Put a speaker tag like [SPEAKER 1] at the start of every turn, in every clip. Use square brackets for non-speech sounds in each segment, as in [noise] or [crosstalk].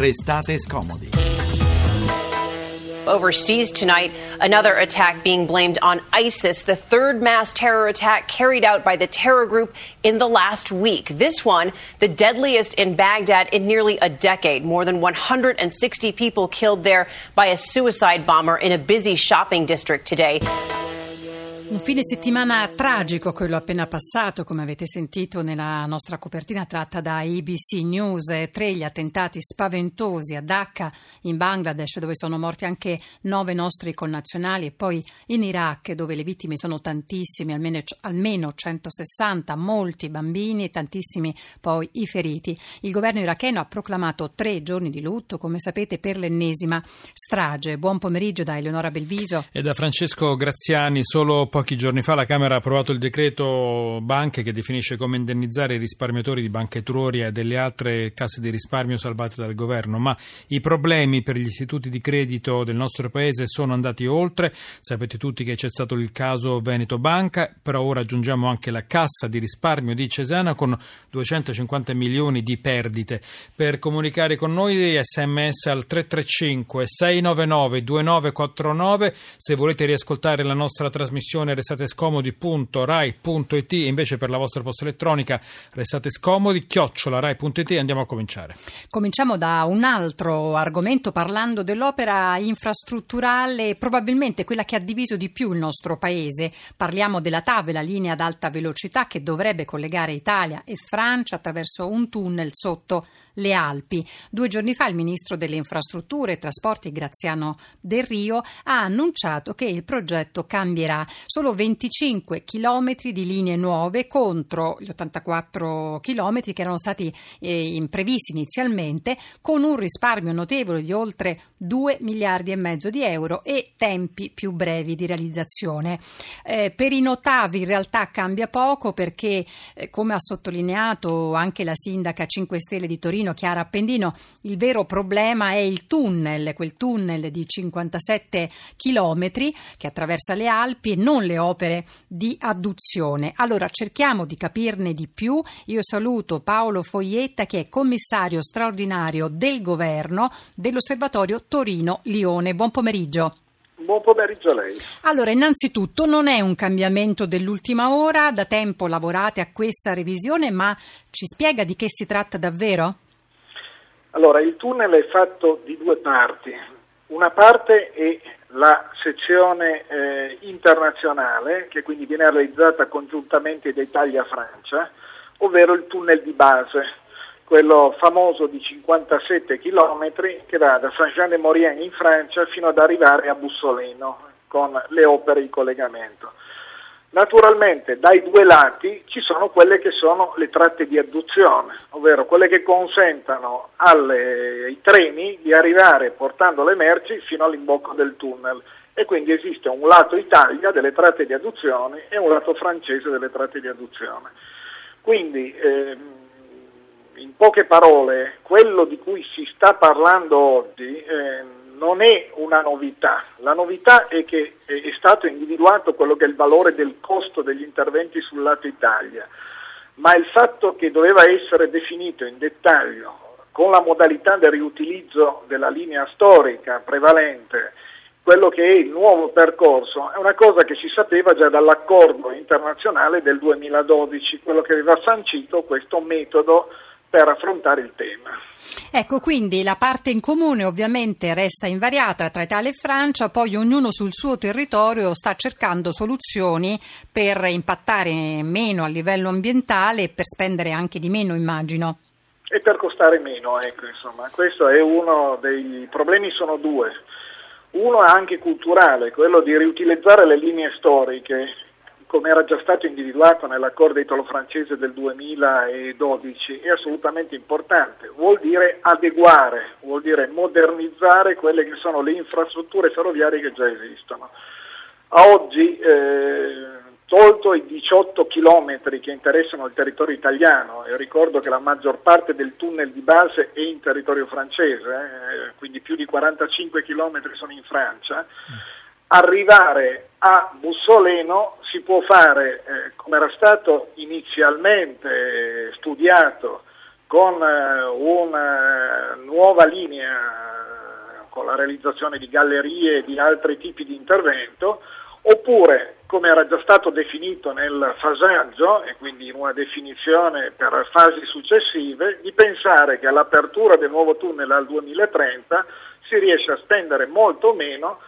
[SPEAKER 1] Restate scomodi.
[SPEAKER 2] Overseas tonight, another attack being blamed on ISIS, the third mass terror attack carried out by the terror group in the last week. This one, the deadliest in Baghdad in nearly a decade. More than 160 people killed there by a suicide bomber in a busy shopping district today.
[SPEAKER 3] Un fine settimana tragico quello appena passato, come avete sentito nella nostra copertina tratta da ABC News, tre gli attentati spaventosi a Dhaka in Bangladesh dove sono morti anche nove nostri connazionali e poi in Iraq dove le vittime sono tantissime, almeno, almeno 160, molti bambini e tantissimi poi i feriti. Il governo iracheno ha proclamato tre giorni di lutto, come sapete, per l'ennesima strage. Buon pomeriggio da Eleonora Belviso
[SPEAKER 4] e da Francesco Graziani, solo Pochi giorni fa la Camera ha approvato il decreto banche che definisce come indennizzare i risparmiatori di Banca Etruria e delle altre casse di risparmio salvate dal governo, ma i problemi per gli istituti di credito del nostro paese sono andati oltre. Sapete tutti che c'è stato il caso Veneto Banca, però ora aggiungiamo anche la cassa di risparmio di Cesana con 250 milioni di perdite. Per comunicare con noi sms al 335 699 2949 se volete riascoltare la nostra trasmissione televisione restatescomodi.rai.it invece per la vostra posta elettronica restate scomodi chiocciolarai.it andiamo a cominciare.
[SPEAKER 3] Cominciamo da un altro argomento parlando dell'opera infrastrutturale probabilmente quella che ha diviso di più il nostro paese. Parliamo della TAV, la linea ad alta velocità che dovrebbe collegare Italia e Francia attraverso un tunnel sotto le Alpi. Due giorni fa il ministro delle infrastrutture e trasporti Graziano Del Rio ha annunciato che il progetto cambierà solo 25 chilometri di linee nuove contro gli 84 chilometri che erano stati eh, previsti inizialmente con un risparmio notevole di oltre 2 miliardi e mezzo di euro e tempi più brevi di realizzazione. Eh, per i notavi in realtà cambia poco perché eh, come ha sottolineato anche la sindaca 5 Stelle di Torino Appendino, Chiara Appendino, il vero problema è il tunnel, quel tunnel di 57 chilometri che attraversa le Alpi e non le opere di adduzione. Allora cerchiamo di capirne di più. Io saluto Paolo Foglietta che è commissario straordinario del governo dell'Osservatorio Torino-Lione. Buon pomeriggio.
[SPEAKER 5] Buon pomeriggio a lei.
[SPEAKER 3] Allora, innanzitutto non è un cambiamento dell'ultima ora, da tempo lavorate a questa revisione, ma ci spiega di che si tratta davvero?
[SPEAKER 5] Allora, il tunnel è fatto di due parti. Una parte è la sezione eh, internazionale, che quindi viene realizzata congiuntamente da Italia e Francia, ovvero il tunnel di base, quello famoso di 57 km che va da Saint-Jean-de-Maurienne in Francia fino ad arrivare a Bussoleno con le opere di collegamento. Naturalmente dai due lati ci sono quelle che sono le tratte di adduzione, ovvero quelle che consentono alle, ai treni di arrivare portando le merci fino all'imbocco del tunnel e quindi esiste un lato Italia delle tratte di adduzione e un lato francese delle tratte di adduzione. Quindi ehm, in poche parole quello di cui si sta parlando oggi ehm, non è una novità, la novità è che è stato individuato quello che è il valore del costo degli interventi sul lato Italia, ma il fatto che doveva essere definito in dettaglio con la modalità del riutilizzo della linea storica prevalente, quello che è il nuovo percorso, è una cosa che si sapeva già dall'accordo internazionale del 2012, quello che aveva sancito questo metodo per affrontare il tema.
[SPEAKER 3] Ecco, quindi la parte in comune ovviamente resta invariata tra Italia e Francia, poi ognuno sul suo territorio sta cercando soluzioni per impattare meno a livello ambientale e per spendere anche di meno, immagino.
[SPEAKER 5] E per costare meno, ecco, insomma, questo è uno dei problemi, sono due. Uno è anche culturale, quello di riutilizzare le linee storiche come era già stato individuato nell'accordo italo-francese del 2012, è assolutamente importante. Vuol dire adeguare, vuol dire modernizzare quelle che sono le infrastrutture ferroviarie che già esistono. A oggi, eh, tolto i 18 chilometri che interessano il territorio italiano, e ricordo che la maggior parte del tunnel di base è in territorio francese, eh, quindi più di 45 chilometri sono in Francia, arrivare a Bussoleno si può fare, eh, come era stato inizialmente studiato, con eh, una nuova linea, con la realizzazione di gallerie e di altri tipi di intervento, oppure come era già stato definito nel fasaggio e quindi in una definizione per fasi successive, di pensare che all'apertura del nuovo tunnel al 2030 si riesce a spendere molto meno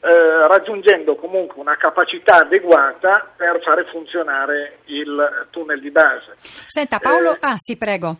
[SPEAKER 5] eh, raggiungendo comunque una capacità adeguata per fare funzionare il tunnel di base.
[SPEAKER 3] Senta Paolo, eh, ah sì prego.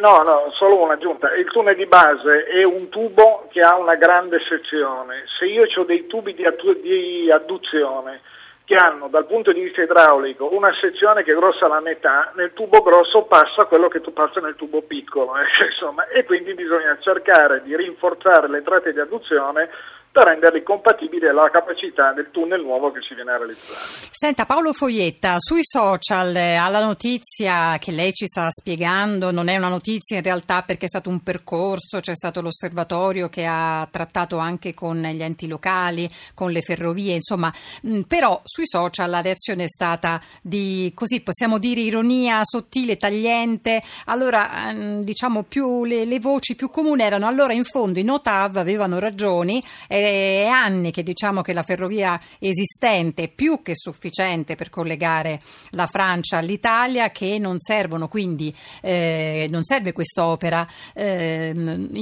[SPEAKER 5] No, no, solo un'aggiunta. Il tunnel di base è un tubo che ha una grande sezione. Se io ho dei tubi di, attu- di adduzione che hanno dal punto di vista idraulico una sezione che è grossa la metà, nel tubo grosso passa quello che tu passa nel tubo piccolo, [laughs] eh, insomma, e quindi bisogna cercare di rinforzare le entrate di adduzione da renderli compatibili alla capacità del tunnel nuovo che si viene a realizzare.
[SPEAKER 3] Senta Paolo Foglietta, sui social eh, alla notizia che lei ci sta spiegando non è una notizia in realtà perché è stato un percorso, c'è stato l'osservatorio che ha trattato anche con gli enti locali, con le ferrovie, insomma, mm, però sui social la reazione è stata di, così possiamo dire, ironia sottile, tagliente, allora mm, diciamo più le, le voci più comuni erano allora in fondo i Notav avevano ragioni, eh, anni che diciamo che la ferrovia esistente è più che sufficiente per collegare la Francia all'Italia, che non servono quindi eh, non serve quest'opera eh,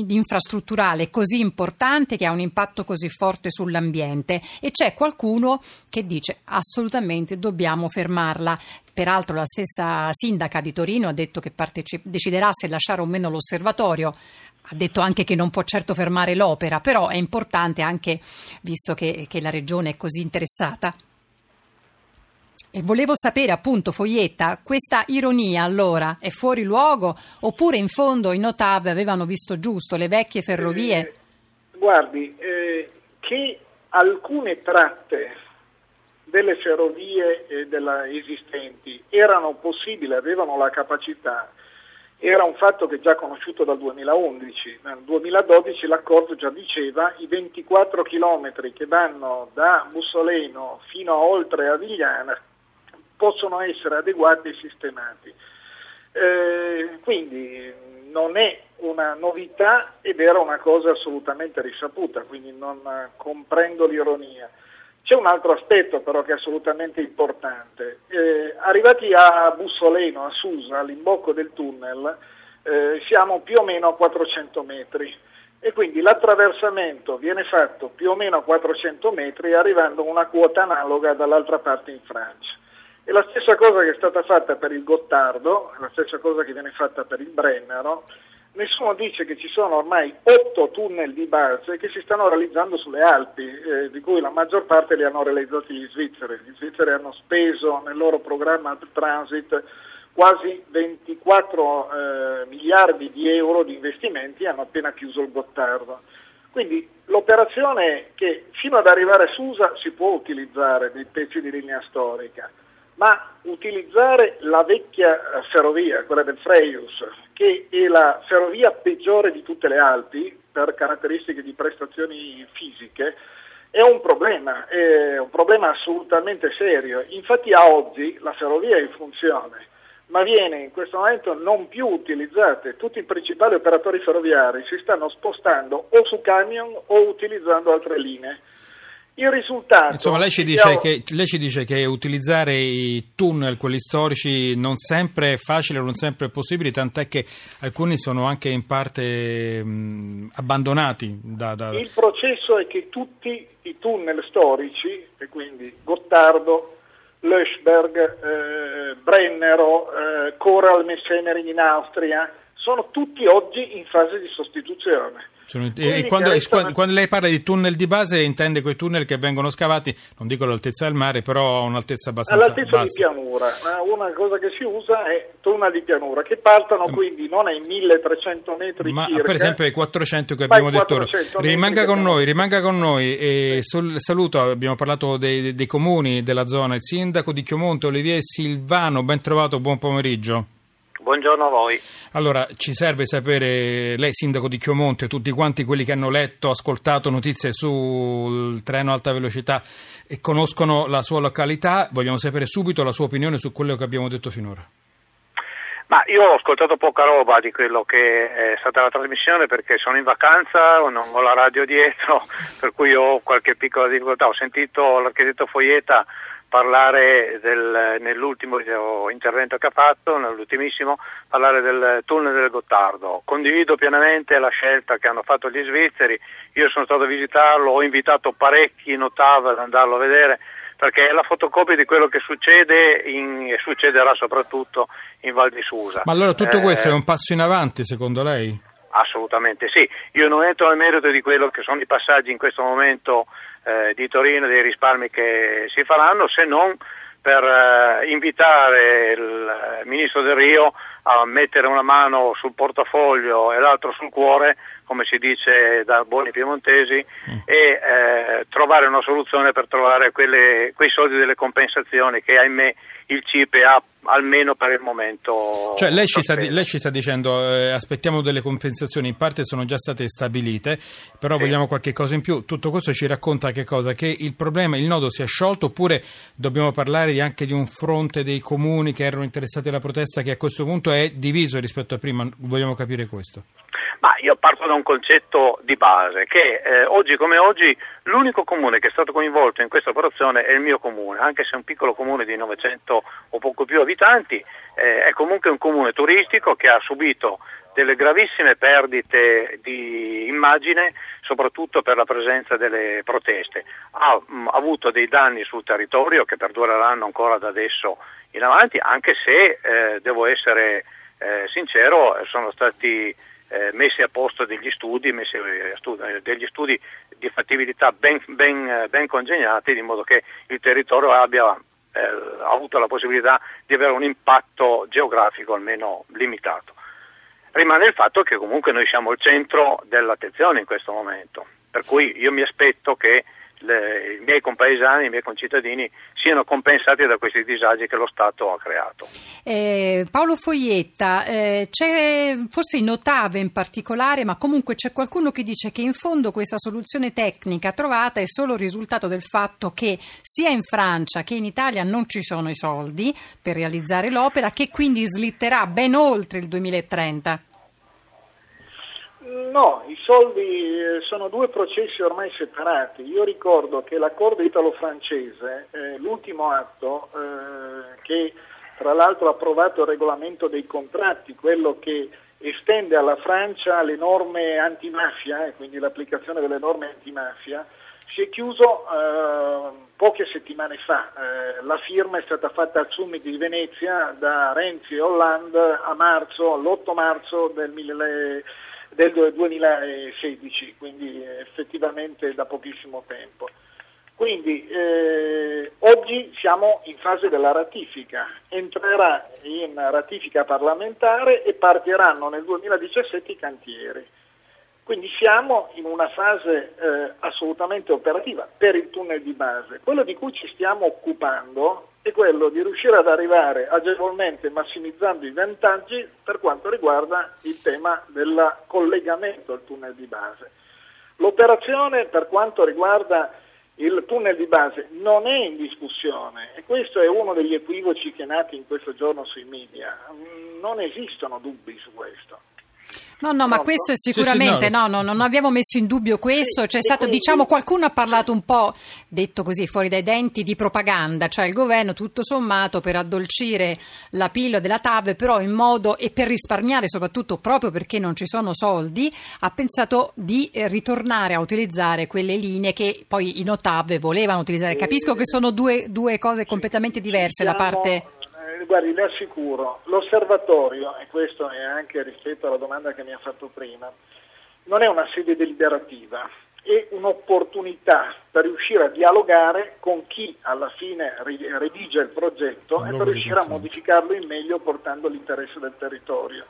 [SPEAKER 3] infrastrutturale così importante che ha un impatto così forte sull'ambiente e c'è qualcuno che dice assolutamente dobbiamo fermarla. Peraltro la stessa sindaca di Torino ha detto che parteci- deciderà se lasciare o meno l'osservatorio. Ha detto anche che non può certo fermare l'opera, però è importante anche, visto che, che la regione è così interessata. E volevo sapere appunto, Foglietta, questa ironia allora è fuori luogo oppure in fondo i Notav avevano visto giusto le vecchie ferrovie?
[SPEAKER 5] Eh, guardi, eh, che alcune tratte delle ferrovie eh, della, esistenti erano possibili, avevano la capacità, era un fatto che già conosciuto dal 2011. Nel 2012 l'accordo già diceva i 24 chilometri che vanno da Mussoleno fino a oltre Avigliana possono essere adeguati e sistemati. Eh, quindi non è una novità ed era una cosa assolutamente risaputa, quindi non comprendo l'ironia. C'è un altro aspetto però che è assolutamente importante. Eh, arrivati a Bussoleno, a Susa, all'imbocco del tunnel, eh, siamo più o meno a 400 metri e quindi l'attraversamento viene fatto più o meno a 400 metri arrivando a una quota analoga dall'altra parte in Francia. E la stessa cosa che è stata fatta per il Gottardo, la stessa cosa che viene fatta per il Brennero, Nessuno dice che ci sono ormai otto tunnel di base che si stanno realizzando sulle Alpi, eh, di cui la maggior parte li hanno realizzati gli svizzeri. Gli svizzeri hanno speso nel loro programma Transit quasi 24 eh, miliardi di euro di investimenti e hanno appena chiuso il Gottardo. Quindi l'operazione che fino ad arrivare a Susa si può utilizzare dei pezzi di linea storica, ma utilizzare la vecchia ferrovia, quella del Freius, che è la ferrovia peggiore di tutte le Alpi per caratteristiche di prestazioni fisiche, è un problema, è un problema assolutamente serio. Infatti a oggi la ferrovia è in funzione, ma viene in questo momento non più utilizzata. Tutti i principali operatori ferroviari si stanno spostando o su camion o utilizzando altre linee. Il risultato.
[SPEAKER 4] Insomma, lei ci, dice che, lei ci, dice che, utilizzare i tunnel, quelli storici, non sempre è facile, non sempre è possibile, tant'è che alcuni sono anche in parte mh, abbandonati. Da, da...
[SPEAKER 5] Il processo è che tutti i tunnel storici, e quindi Gottardo, Löschberg, eh, Brennero, eh, Coral Messenering in Austria, sono tutti oggi in fase di sostituzione.
[SPEAKER 4] Sono, e quando, restano... quando, lei parla di tunnel di base intende quei tunnel che vengono scavati, non dico all'altezza del mare, però a un'altezza abbastanza
[SPEAKER 5] All'altezza bassa. di pianura, una cosa che si usa è tunnel di pianura, che partono mm. quindi non ai 1300 metri
[SPEAKER 4] Ma
[SPEAKER 5] circa,
[SPEAKER 4] per esempio ai 400 che abbiamo detto ora. Rimanga con noi, rimanga con noi e saluto, abbiamo parlato dei, dei comuni della zona, il sindaco di Chiomonte, Olivier Silvano, ben trovato, buon pomeriggio.
[SPEAKER 1] Buongiorno a voi.
[SPEAKER 4] Allora, ci serve sapere, lei sindaco di Chiomonte, tutti quanti quelli che hanno letto, ascoltato notizie sul treno alta velocità e conoscono la sua località, vogliamo sapere subito la sua opinione su quello che abbiamo detto finora.
[SPEAKER 1] Ma io ho ascoltato poca roba di quello che è stata la trasmissione perché sono in vacanza, non ho la radio dietro, [laughs] per cui ho qualche piccola difficoltà. Ho sentito l'architetto Foieta parlare del, nell'ultimo intervento che ha fatto, nell'ultimissimo, parlare del tunnel del Gottardo. Condivido pienamente la scelta che hanno fatto gli svizzeri, io sono stato a visitarlo, ho invitato parecchi in ottava ad andarlo a vedere perché è la fotocopia di quello che succede in, e succederà soprattutto in Val di Susa.
[SPEAKER 4] Ma allora tutto eh, questo è un passo in avanti secondo lei?
[SPEAKER 1] Assolutamente sì, io non entro nel merito di quello che sono i passaggi in questo momento eh, di Torino, dei risparmi che si faranno, se non per eh, invitare il ministro Del Rio a mettere una mano sul portafoglio e l'altro sul cuore, come si dice da buoni piemontesi, mm. e eh, trovare una soluzione per trovare quelle, quei soldi delle compensazioni che ahimè il CIPE ha almeno per il momento.
[SPEAKER 4] Cioè lei ci, sta, lei ci sta, dicendo eh, aspettiamo delle compensazioni, in parte sono già state stabilite, però sì. vogliamo qualche cosa in più. Tutto questo ci racconta che cosa? Che il problema, il nodo si è sciolto oppure dobbiamo parlare anche di un fronte dei comuni che erano interessati alla protesta che a questo punto è diviso rispetto a prima? Vogliamo capire questo.
[SPEAKER 1] Ma io parto da un concetto di base, che eh, oggi come oggi l'unico comune che è stato coinvolto in questa operazione è il mio comune, anche se è un piccolo comune di 900 o poco più abitanti, eh, è comunque un comune turistico che ha subito delle gravissime perdite di immagine, soprattutto per la presenza delle proteste. Ha mh, mm, avuto dei danni sul territorio che perdureranno ancora da adesso in avanti, anche se, eh, devo essere eh, sincero, sono stati eh, messi a posto degli studi, messi, studi, degli studi di fattibilità ben, ben, ben, congegnati, di modo che il territorio abbia eh, avuto la possibilità di avere un impatto geografico almeno limitato. Rimane il fatto che comunque noi siamo il centro dell'attenzione in questo momento, per cui io mi aspetto che le, i miei compaesani, i miei concittadini siano compensati da questi disagi che lo Stato ha creato.
[SPEAKER 3] Eh, Paolo Foglietta, eh, c'è forse in Ottave in particolare, ma comunque c'è qualcuno che dice che in fondo questa soluzione tecnica trovata è solo il risultato del fatto che sia in Francia che in Italia non ci sono i soldi per realizzare l'opera, che quindi slitterà ben oltre il 2030.
[SPEAKER 5] No, i soldi eh, sono due processi ormai separati. Io ricordo che l'accordo italo-francese, eh, l'ultimo atto eh, che tra l'altro ha approvato il regolamento dei contratti, quello che estende alla Francia le norme antimafia, eh, quindi l'applicazione delle norme antimafia, si è chiuso eh, poche settimane fa. Eh, la firma è stata fatta al Summit di Venezia da Renzi e Hollande a marzo, l'8 marzo del 2020 del 2016, quindi effettivamente da pochissimo tempo. Quindi eh, oggi siamo in fase della ratifica, entrerà in ratifica parlamentare e partiranno nel 2017 i cantieri. Quindi siamo in una fase eh, assolutamente operativa per il tunnel di base. Quello di cui ci stiamo occupando è quello di riuscire ad arrivare agevolmente massimizzando i vantaggi per quanto riguarda il tema del collegamento al tunnel di base. L'operazione per quanto riguarda il tunnel di base non è in discussione e questo è uno degli equivoci che è nati in questo giorno sui media. Non esistono dubbi su questo.
[SPEAKER 3] No, no, ma questo è sicuramente, sì, sì, no. no, no, non abbiamo messo in dubbio questo, c'è stato, diciamo, qualcuno ha parlato un po', detto così, fuori dai denti, di propaganda, cioè il governo tutto sommato per addolcire la pillola della TAV, però in modo, e per risparmiare soprattutto proprio perché non ci sono soldi, ha pensato di eh, ritornare a utilizzare quelle linee che poi in OTAV volevano utilizzare. Capisco che sono due, due cose completamente diverse da parte
[SPEAKER 5] guardi, le assicuro, l'osservatorio, e questo è anche rispetto alla domanda che mi ha fatto prima, non è una sede deliberativa, è un'opportunità per riuscire a dialogare con chi alla fine redige il progetto e per riuscire a modificarlo in meglio portando l'interesse del territorio.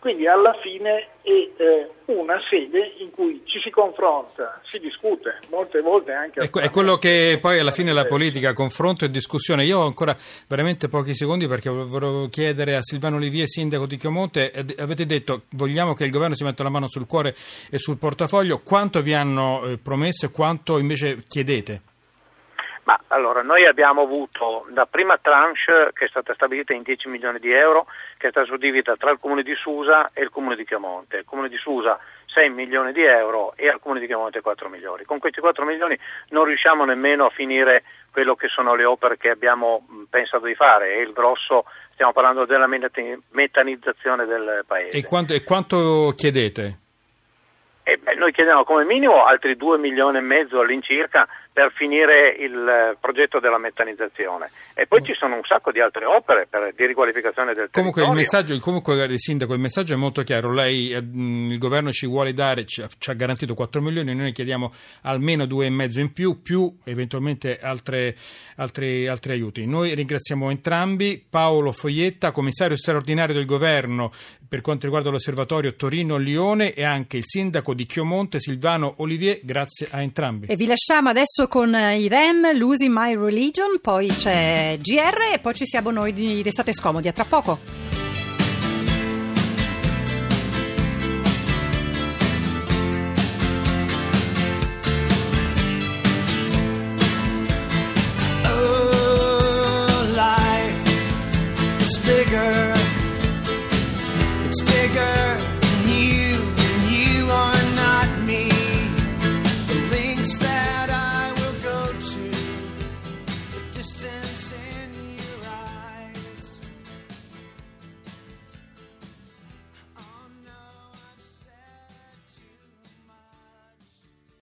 [SPEAKER 5] Quindi alla fine è eh, una sede in cui ci si confronta, si discute, molte volte anche...
[SPEAKER 4] È, è quello che poi alla fine la politica, confronto e discussione. Io ho ancora veramente pochi secondi perché vorrei chiedere a Silvano Olivier, sindaco di Chiomonte, avete detto vogliamo che il governo si metta la mano sul cuore e sul portafoglio, quanto vi hanno eh, promesso e quanto invece chiedete?
[SPEAKER 1] Ma allora, noi abbiamo avuto la prima tranche che è stata stabilita in 10 milioni di euro, che è stata suddivisa tra il comune di Susa e il comune di Chiamonte. Il comune di Susa 6 milioni di euro e al comune di Chiamonte 4 milioni. Con questi 4 milioni non riusciamo nemmeno a finire quello che sono le opere che abbiamo pensato di fare e il grosso, stiamo parlando della metanizzazione del paese.
[SPEAKER 4] E quanto, e quanto chiedete?
[SPEAKER 1] Eh beh, noi chiediamo come minimo altri 2 milioni e mezzo all'incirca per finire il eh, progetto della metanizzazione. E poi ci sono un sacco di altre opere per, di riqualificazione del
[SPEAKER 4] comunque
[SPEAKER 1] territorio.
[SPEAKER 4] Il messaggio, comunque, Sindaco, il messaggio è molto chiaro. Lei, eh, il governo ci vuole dare, ci ha, garantito 4 milioni, noi chiediamo almeno 2,5 in più, più eventualmente altre, altre, altri aiuti. Noi ringraziamo entrambi. Paolo Foglietta, commissario straordinario del governo per quanto riguarda l'osservatorio Torino-Lione e anche il sindaco di Chiomonte, Silvano Olivier. Grazie a entrambi.
[SPEAKER 3] E vi lasciamo adesso con i Rem, Losing My Religion, poi c'è GR e poi ci siamo noi di Restate Scomodi. A tra poco.